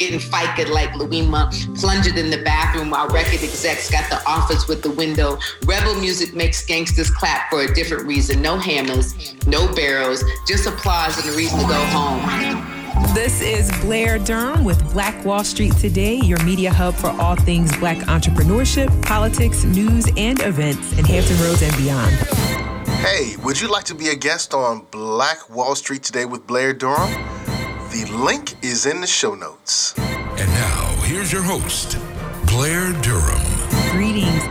getting FICA like Louima, plunging in the bathroom while record execs got the office with the window. Rebel music makes gangsters clap for a different reason. No hammers, no barrels, just applause and a reason to go home. This is Blair Durham with Black Wall Street Today, your media hub for all things black entrepreneurship, politics, news, and events in Hampton Roads and beyond. Hey, would you like to be a guest on Black Wall Street Today with Blair Durham? The link is in the show notes. And now, here's your host, Blair Durham. Greetings,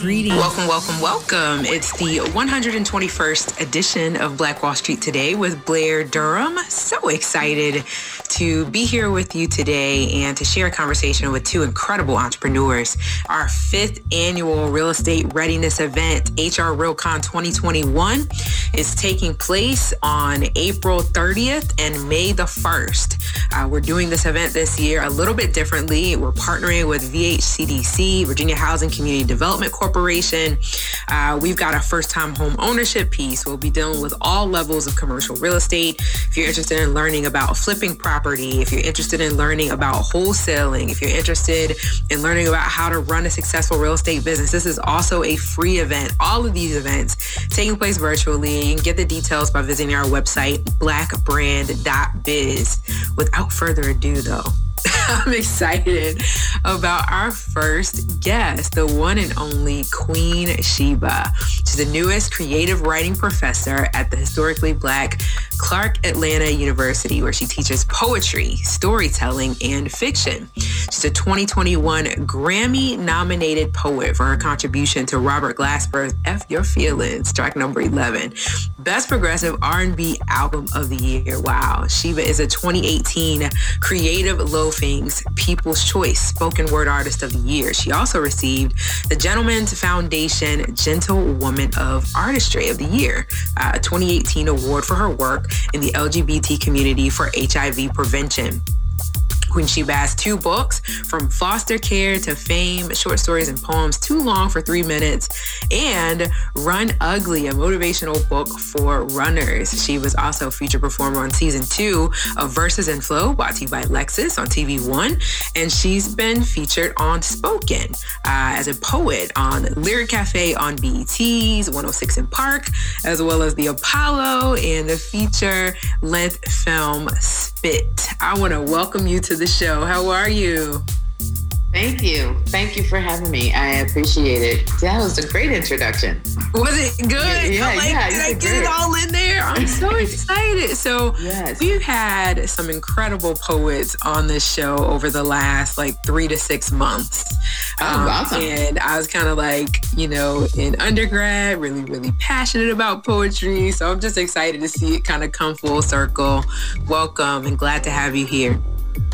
greetings. Welcome, welcome, welcome. It's the 121st edition of Black Wall Street Today with Blair Durham. So excited to be here with you today and to share a conversation with two incredible entrepreneurs. Our fifth annual real estate readiness event, HR RealCon 2021, is taking place on April 30th and May the 1st. Uh, we're doing this event this year a little bit differently. We're partnering with VHCDC, Virginia Housing Community Development Corporation. Uh, we've got a first time home ownership piece. We'll be dealing with all levels of commercial real estate. If you're interested in learning about flipping property, if you're interested in learning about wholesaling, if you're interested in learning about how to run a successful real estate business, this is also a free event. All of these events taking place virtually. You can get the details by visiting our website, blackbrand.biz. Without further ado, though, I'm excited about our first guest, the one and only Queen Sheba. She's the newest creative writing professor at the historically black Clark Atlanta University, where she teaches poetry, storytelling, and fiction. She's a 2021 Grammy nominated poet for her contribution to Robert Glasper's F Your Feelings, track number 11. Best Progressive R&B Album of the Year. Wow. Sheba is a 2018 Creative Loafing's People's Choice Spoken Word Artist of the Year. She also received the Gentleman's Foundation Gentle Woman of Artistry of the Year, uh, a 2018 award for her work in the LGBT community for HIV prevention. Sheba has two books from foster care to fame, short stories and poems too long for three minutes, and Run Ugly, a motivational book for runners. She was also a featured performer on season two of Verses and Flow, brought to you by Lexus on TV One, and she's been featured on Spoken uh, as a poet on Lyric Cafe on BET's 106 & Park, as well as the Apollo and the feature length film Spit. I want to welcome you to the show. How are you? Thank you. Thank you for having me. I appreciate it. That was a great introduction. Was it good? Yeah, like, yeah. Did I get it all in there? I'm so excited. So yes. we've had some incredible poets on this show over the last like three to six months. Oh, um, awesome. And I was kind of like, you know, in undergrad, really, really passionate about poetry. So I'm just excited to see it kind of come full circle. Welcome and glad to have you here.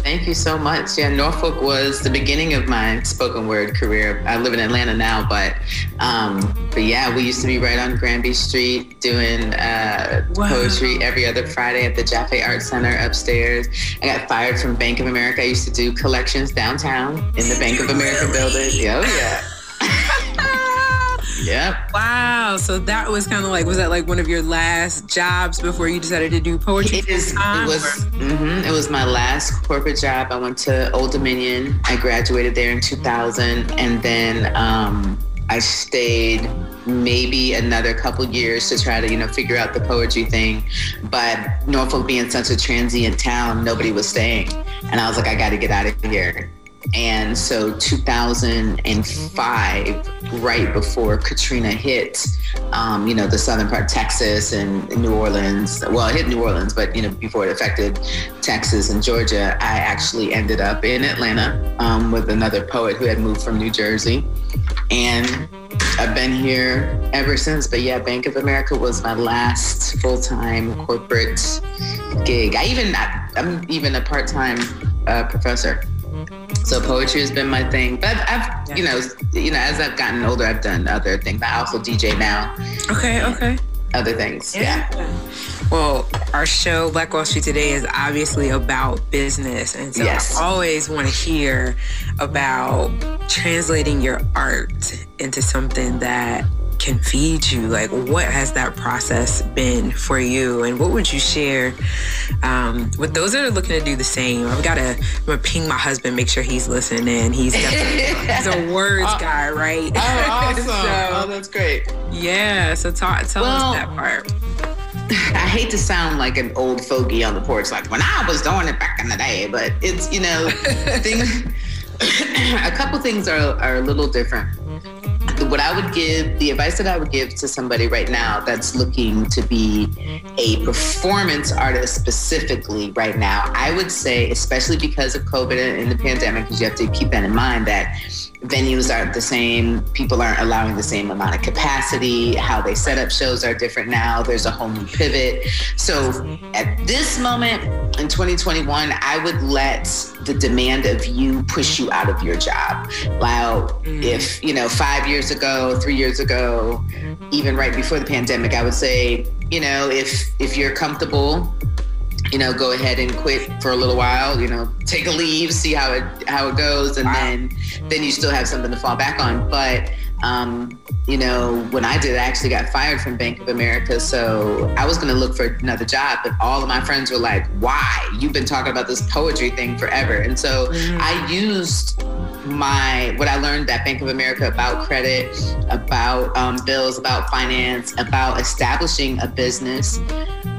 Thank you so much. Yeah, Norfolk was the beginning of my spoken word career. I live in Atlanta now, but um, but yeah, we used to be right on Granby Street doing uh, wow. poetry every other Friday at the Jaffe Art Center upstairs. I got fired from Bank of America. I used to do collections downtown in the Bank of America building. Yeah, oh yeah. Yeah. Wow. So that was kind of like, was that like one of your last jobs before you decided to do poetry? It, is, it was. Mm-hmm, it was my last corporate job. I went to Old Dominion. I graduated there in 2000, and then um, I stayed maybe another couple years to try to, you know, figure out the poetry thing. But Norfolk being such a transient town, nobody was staying. And I was like, I got to get out of here. And so 2005, right before Katrina hit, um, you know, the southern part, of Texas and New Orleans. Well, it hit New Orleans, but, you know, before it affected Texas and Georgia, I actually ended up in Atlanta um, with another poet who had moved from New Jersey. And I've been here ever since. But yeah, Bank of America was my last full time corporate gig. I even, I'm even a part time uh, professor. So poetry has been my thing. But I've, I've yeah. you know, you know, as I've gotten older, I've done other things. I also DJ now. Okay, okay. Other things, yeah. yeah. Well, our show, Black Wall Street Today, is obviously about business. And so yes. I always want to hear about translating your art into something that can feed you. Like, what has that process been for you? And what would you share um, with those that are looking to do the same? I've got to, I'm gonna ping my husband, make sure he's listening. He's definitely, he's a words uh, guy, right? Oh, awesome. so, oh, that's great. Yeah. So talk, tell well, us that part. I hate to sound like an old fogey on the porch, like when I was doing it back in the day, but it's, you know, things, a couple things are, are a little different. What I would give, the advice that I would give to somebody right now that's looking to be a performance artist specifically right now, I would say, especially because of COVID and the pandemic, because you have to keep that in mind that venues aren't the same people aren't allowing the same amount of capacity how they set up shows are different now there's a whole new pivot. So at this moment in 2021 i would let the demand of you push you out of your job while mm-hmm. if you know five years ago three years ago even right before the pandemic i would say you know if if you're comfortable you know, go ahead and quit for a little while, you know, take a leave, see how it how it goes, and wow. then then you still have something to fall back on. But um, you know, when I did, I actually got fired from Bank of America. So I was going to look for another job, but all of my friends were like, "Why? You've been talking about this poetry thing forever." And so mm-hmm. I used my what I learned at Bank of America about credit, about um, bills, about finance, about establishing a business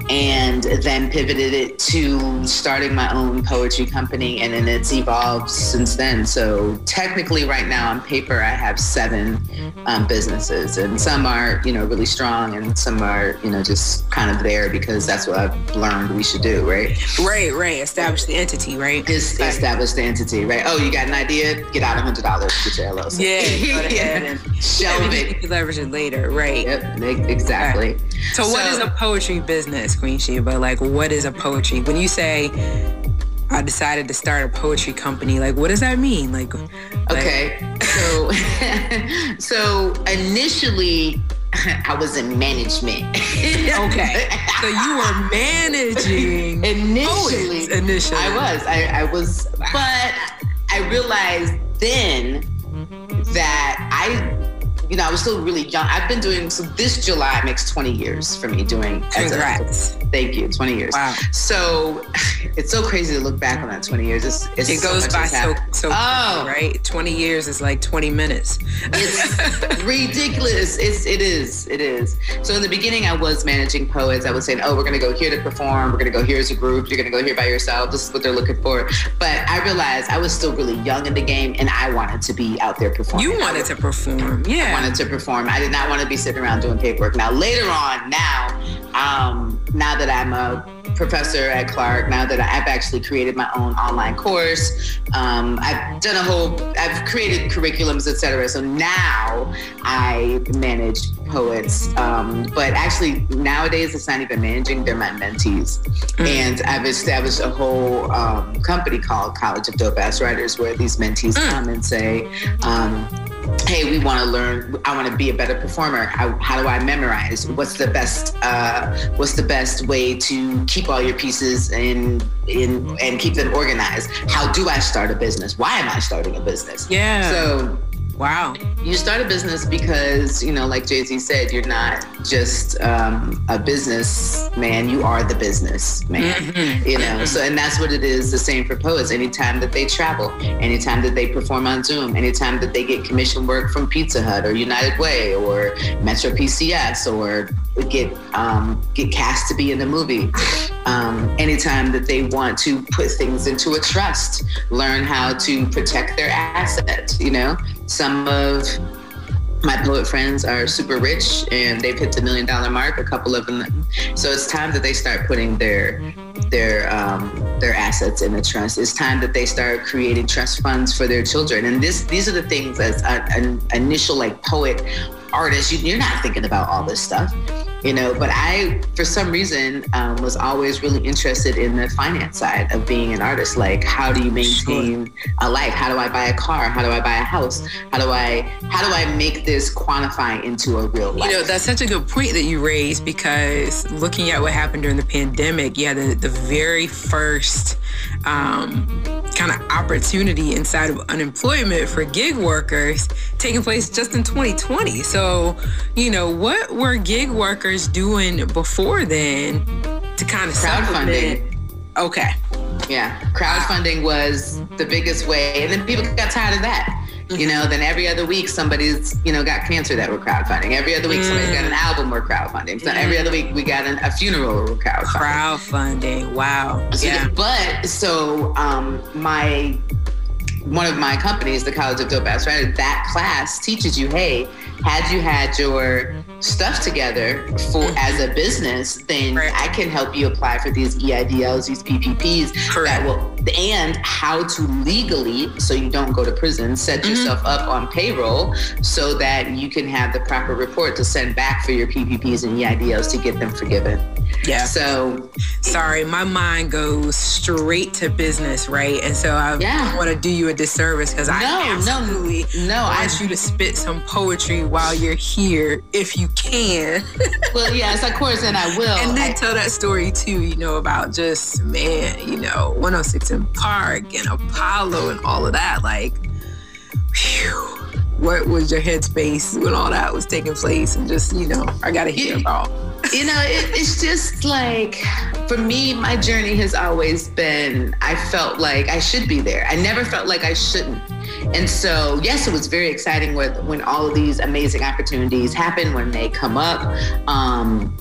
and then pivoted it to starting my own poetry company and then it's evolved since then. So technically right now on paper i have seven um, businesses and some are you know really strong and some are you know just kind of there because that's what i've learned we should do right? Right right. Establish the entity right? Is, establish the entity right? Oh you got an idea? Get out a hundred dollars get your llc yeah, yeah. shelve it. leverage it later right. Yep exactly. Okay. so, so what is a poetry business Queen Sheba. Like, what is a poetry? When you say, I decided to start a poetry company, like, what does that mean? Like, okay. Like- so, so initially, I was in management. okay. So you were managing initially. initially. I was. I, I was but I realized then that I you know, I was still really young. I've been doing so this July makes 20 years for me doing Congrats. A, thank you, 20 years. Wow. So it's so crazy to look back on that 20 years. It's, it's it goes so by so so oh. quickly, right? 20 years is like 20 minutes. It's ridiculous. It's it is. It is. So in the beginning I was managing poets. I was saying, "Oh, we're going to go here to perform. We're going to go here as a group. You're going to go here by yourself. This is what they're looking for." But I realized I was still really young in the game and I wanted to be out there performing. You wanted to perform. Yeah wanted to perform. I did not want to be sitting around doing paperwork. Now, later on, now, um, now that I'm a professor at Clark, now that I've actually created my own online course, um, I've done a whole, I've created curriculums, etc. So now I manage poets. Um, but actually, nowadays, it's not even managing, they're my mentees. Mm-hmm. And I've established a whole um, company called College of Dope Ass Writers where these mentees mm-hmm. come and say, um, hey, we want to learn. I want to be a better performer. How, how do I memorize? What's the best? Uh, what's the best way to keep all your pieces in in and keep them organized? How do I start a business? Why am I starting a business? Yeah. So Wow. You start a business because, you know, like Jay Z said, you're not just um, a business man, you are the business man. Mm-hmm. You know, so, and that's what it is the same for poets. Anytime that they travel, anytime that they perform on Zoom, anytime that they get commission work from Pizza Hut or United Way or Metro PCS or get um, get cast to be in the movie. Um, anytime that they want to put things into a trust, learn how to protect their assets, you know, some of my poet friends are super rich and they've hit the million dollar mark. A couple of them, so it's time that they start putting their their um, their assets in a trust. It's time that they start creating trust funds for their children. And this these are the things as an initial like poet artist, you, you're not thinking about all this stuff you know but i for some reason um, was always really interested in the finance side of being an artist. Like how do you maintain sure. a life? How do i buy a car? How do i buy a house? How do i how do i make this quantify into a real life you know that's such a good point that you raised because looking at what happened during the pandemic yeah the, the very first um, kind of opportunity inside of unemployment for gig workers taking place just in 2020. So, you know, what were gig workers doing before then to kind of crowdfunding? Okay. Yeah, crowdfunding was the biggest way, and then people got tired of that. You know, then every other week somebody's, you know, got cancer that we're crowdfunding. Every other week somebody's got an mm. album we're crowdfunding. So every other week we got an, a funeral we're crowdfunding. Crowdfunding. Wow. So, yeah. But so um, my one of my companies, the College of Dope Ass Writers, that class teaches you, hey, had you had your stuff together for mm-hmm. as a business, then right. I can help you apply for these EIDLs, these PPPs Correct. that will and how to legally, so you don't go to prison, set mm-hmm. yourself up on payroll so that you can have the proper report to send back for your PPPs and EIDLs to get them forgiven. Yeah. So sorry, my mind goes straight to business, right? And so I yeah. want to do you a disservice because I no, absolutely no, no, want I, you to spit some poetry while you're here if you can. well, yes, of course, and I will. And then I, tell that story too, you know, about just man, you know, 106 and Park and Apollo and all of that. Like, whew what was your headspace when all that was taking place and just you know i gotta hear you, about you know it, it's just like for me my journey has always been i felt like i should be there i never felt like i shouldn't and so yes it was very exciting with when all of these amazing opportunities happen when they come up um,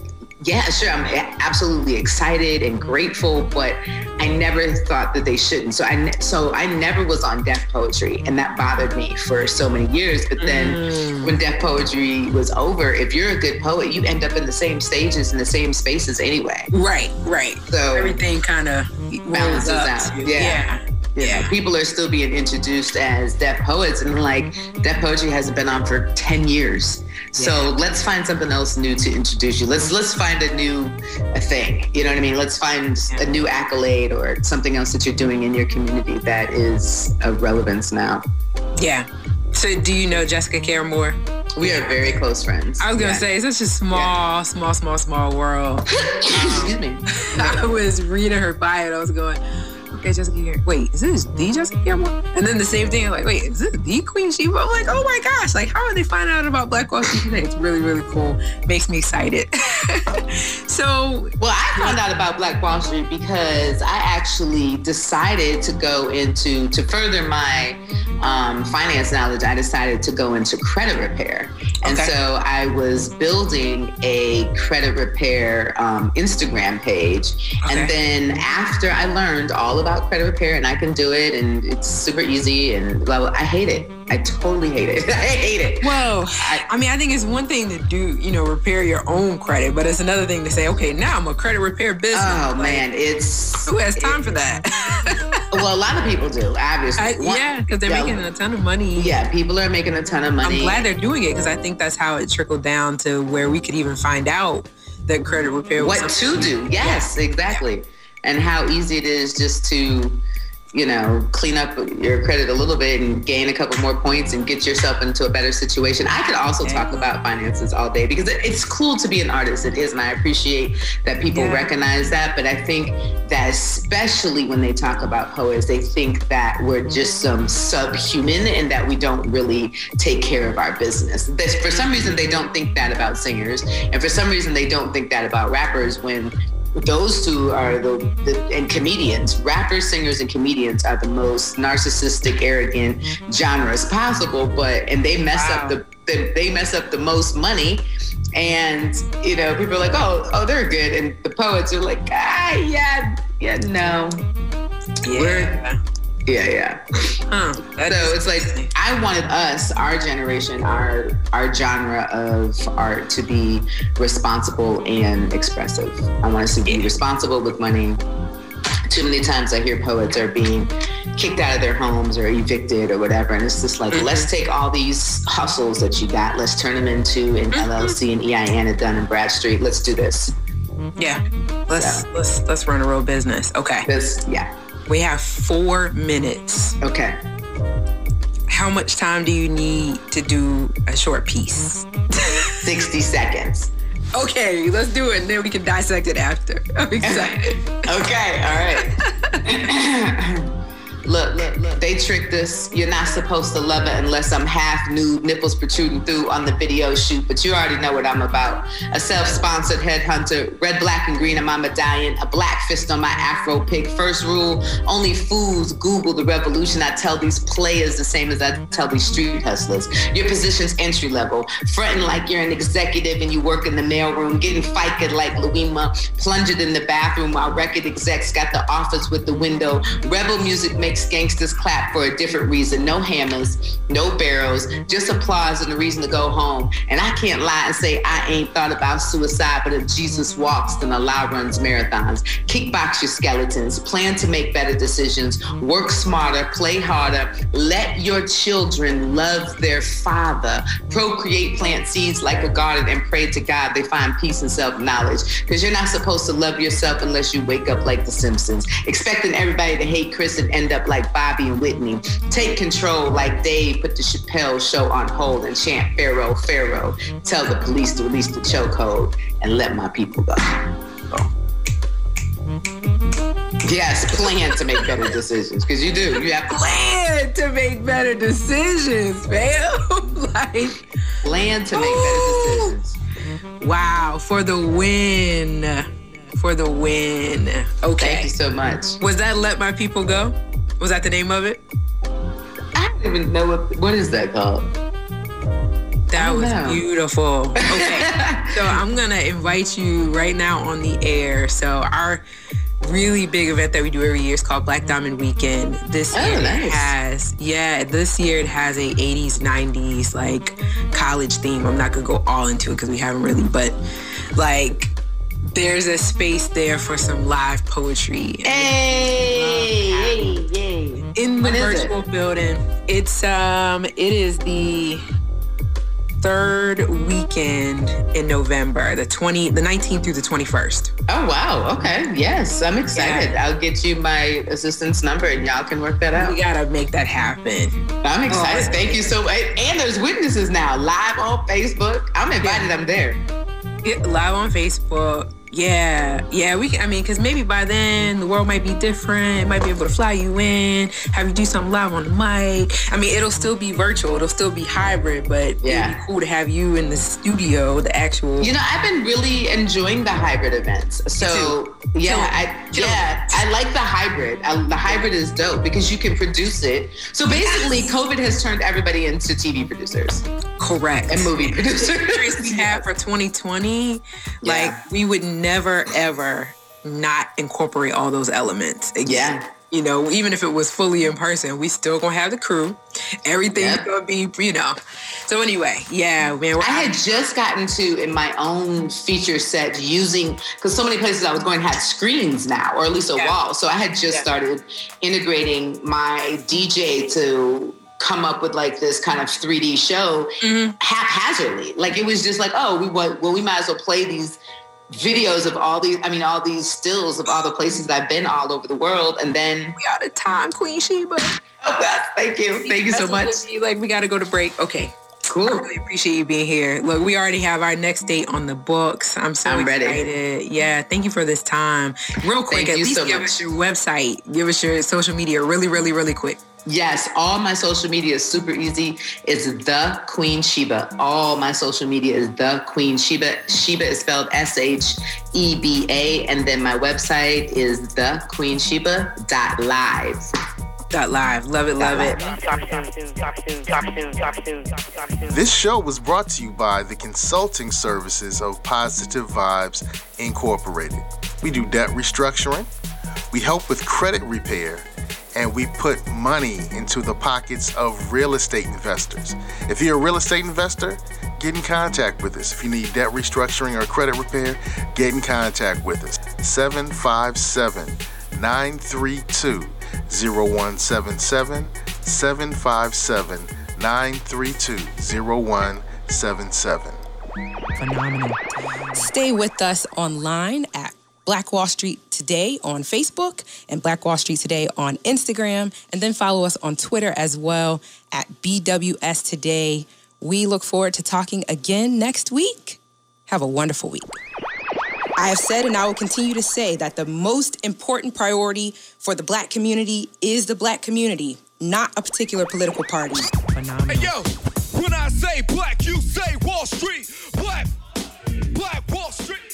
yeah, sure. I'm absolutely excited and grateful, but I never thought that they shouldn't. So I so I never was on Def Poetry, and that bothered me for so many years. But then mm. when Def Poetry was over, if you're a good poet, you end up in the same stages in the same spaces anyway. Right, right. So everything kind of balances out. yeah. yeah yeah. people are still being introduced as Def poets and like mm-hmm. Def poetry hasn't been on for 10 years so yeah. let's find something else new to introduce you let's let's find a new a thing you know what i mean let's find yeah. a new accolade or something else that you're doing in your community that is of relevance now yeah so do you know jessica care moore we are very close friends. I was gonna yeah. say, it's such a small, small, small, small world. Excuse me. I was reading her bio and I was going, okay, Jessica here. Wait, is this the Jessica Care Moore? And then the same thing, like, wait, is this the Queen Sheba? I'm like, oh my gosh, like, how are they finding out about Black Wall Street today? It's really, really cool. Makes me excited. so, well, I found out about Black Wall Street because I actually decided to go into to further my um, finance knowledge. I decided to go into credit repair, and okay. so I was building a credit repair um, Instagram page, okay. and then after I learned all about credit repair and I can do it and it's super easy and blah, blah. I hate it. I totally hate it. I hate it. Well, I, I, mean, I think it's one thing to do, you know, repair your own credit, but it's another thing to say, okay, now I'm a credit repair business. Oh like, man, it's who has time it, for that? well, a lot of people do, obviously. I, yeah, because they're yeah, making a ton of money. Yeah, people are making a ton of money. I'm glad they're doing it because I think that's how it trickled down to where we could even find out that credit repair. What to do? Yes, yeah. exactly. Yeah and how easy it is just to you know, clean up your credit a little bit and gain a couple more points and get yourself into a better situation. I could also talk about finances all day because it's cool to be an artist. It is, and I appreciate that people yeah. recognize that. But I think that especially when they talk about poets, they think that we're just some subhuman and that we don't really take care of our business. For some reason, they don't think that about singers, and for some reason, they don't think that about rappers when those two are the, the, and comedians rappers singers and comedians are the most narcissistic arrogant genres possible but and they mess wow. up the, the, they mess up the most money and you know people are like oh oh they're good and the poets are like ah yeah yeah no yeah. We're, yeah, yeah. Huh, so it's like I wanted us, our generation, our our genre of art to be responsible and expressive. I want us to be responsible with money. Too many times I hear poets are being kicked out of their homes or evicted or whatever, and it's just like mm-hmm. let's take all these hustles that you got, let's turn them into an mm-hmm. LLC and EIN and Dun and Bradstreet. Let's do this. Yeah, let's yeah. let's let's run a real business. Okay. This, yeah. We have four minutes. Okay. How much time do you need to do a short piece? 60 seconds. Okay, let's do it and then we can dissect it after. I'm excited. okay, all right. Look, look, look. They tricked us. You're not supposed to love it unless I'm half nude, nipples protruding through on the video shoot. But you already know what I'm about. A self-sponsored headhunter, red, black, and green on my medallion, a black fist on my afro pick. First rule: only fools Google the revolution. I tell these players the same as I tell these street hustlers. Your position's entry level, fronting like you're an executive and you work in the mailroom, getting FICA like Louima, plunging in the bathroom while record execs got the office with the window. Rebel music makes gangsters clap for a different reason. No hammers, no barrels, just applause and a reason to go home. And I can't lie and say I ain't thought about suicide, but if Jesus walks, then Allah runs marathons. Kickbox your skeletons, plan to make better decisions, work smarter, play harder, let your children love their father, procreate, plant seeds like a garden, and pray to God they find peace and self knowledge. Because you're not supposed to love yourself unless you wake up like The Simpsons, expecting everybody to hate Chris and end up like Bobby and Whitney. Take control like Dave put the Chappelle show on hold and chant Pharaoh, Pharaoh. Tell the police to release the chokehold and let my people go. Yes, plan to make better decisions because you do. You have to plan to make better decisions, man. like plan to make better decisions. Wow, for the win. For the win. Okay. Thank you so much. Was that Let My People Go? Was that the name of it? I don't even know what what is that called. That was know. beautiful. Okay. so I'm gonna invite you right now on the air. So our really big event that we do every year is called Black Diamond Weekend. This Oh, year nice. has yeah, this year it has a 80s, 90s like college theme. I'm not gonna go all into it because we haven't really, but like there's a space there for some live poetry. Hey, hey, hey. In the is it? virtual building. It's um it is the third weekend in November, the 20 the 19th through the 21st. Oh wow. Okay. Yes, I'm excited. I'll get you my assistant's number and y'all can work that out. We gotta make that happen. I'm excited. Oh, Thank you so much. And there's witnesses now live on Facebook. I'm invited. I'm there. Yeah, live on Facebook. Yeah, yeah, we can. I mean, because maybe by then the world might be different. Might be able to fly you in, have you do something live on the mic. I mean, it'll still be virtual, it'll still be hybrid, but Yeah. it'd be cool to have you in the studio, the actual. You know, I've been really enjoying the hybrid events. So yeah, I yeah, I like the hybrid. I, the hybrid is dope because you can produce it. So basically, COVID has turned everybody into TV producers correct. and movie producers. we had for 2020, like we would never ever not incorporate all those elements. again. Yeah. You know, even if it was fully in person, we still gonna have the crew. Everything's Yep. gonna be, you know. So anyway, yeah, man. I had just gotten to in my own feature set using because so many places I was going had screens now, or at least a Yeah. wall. So I had just Yeah. started integrating my DJ to come up with like this kind of 3D show Mm-hmm. haphazardly. Like it was just like, oh, we want well, we might as well play these videos of all these, I mean, all these stills of all the places I've been all over the world, and then we out of time, Queen Sheba. oh, God, thank you, thank you so much. what it be Like we gotta go to break. Okay. I really appreciate you being here. Look, we already have our next date on the books. I'm so I'm ready. excited. Yeah, thank you for this time. Real quick, Thank at least so give much. us your website, give us your social media really, really, really quick. Yes, all my social media is super easy. It's the Queen Sheba. All my social media is the Queen Sheba. Sheba is spelled S H E B A, and then my website is thequeensheba.live. Live. Love it, love it. This show was brought to you by the consulting services of Positive Vibes Incorporated. We do debt restructuring, we help with credit repair, and we put money into the pockets of real estate investors. If you're a real estate investor, get in contact with us. If you need debt restructuring or credit repair, get in contact with us. 757 932 0177 757 932 Phenomenal. Stay with us online at Black Wall Street Today on Facebook and Black Wall Street Today on Instagram. And then follow us on Twitter as well at BWS Today. We look forward to talking again next week. Have a wonderful week. I have said and I will continue to say that the most important priority for the black community is the black community, not a particular political party. Phenomenal. Hey yo, when I say black, you say Wall Street. Black, black Wall Street.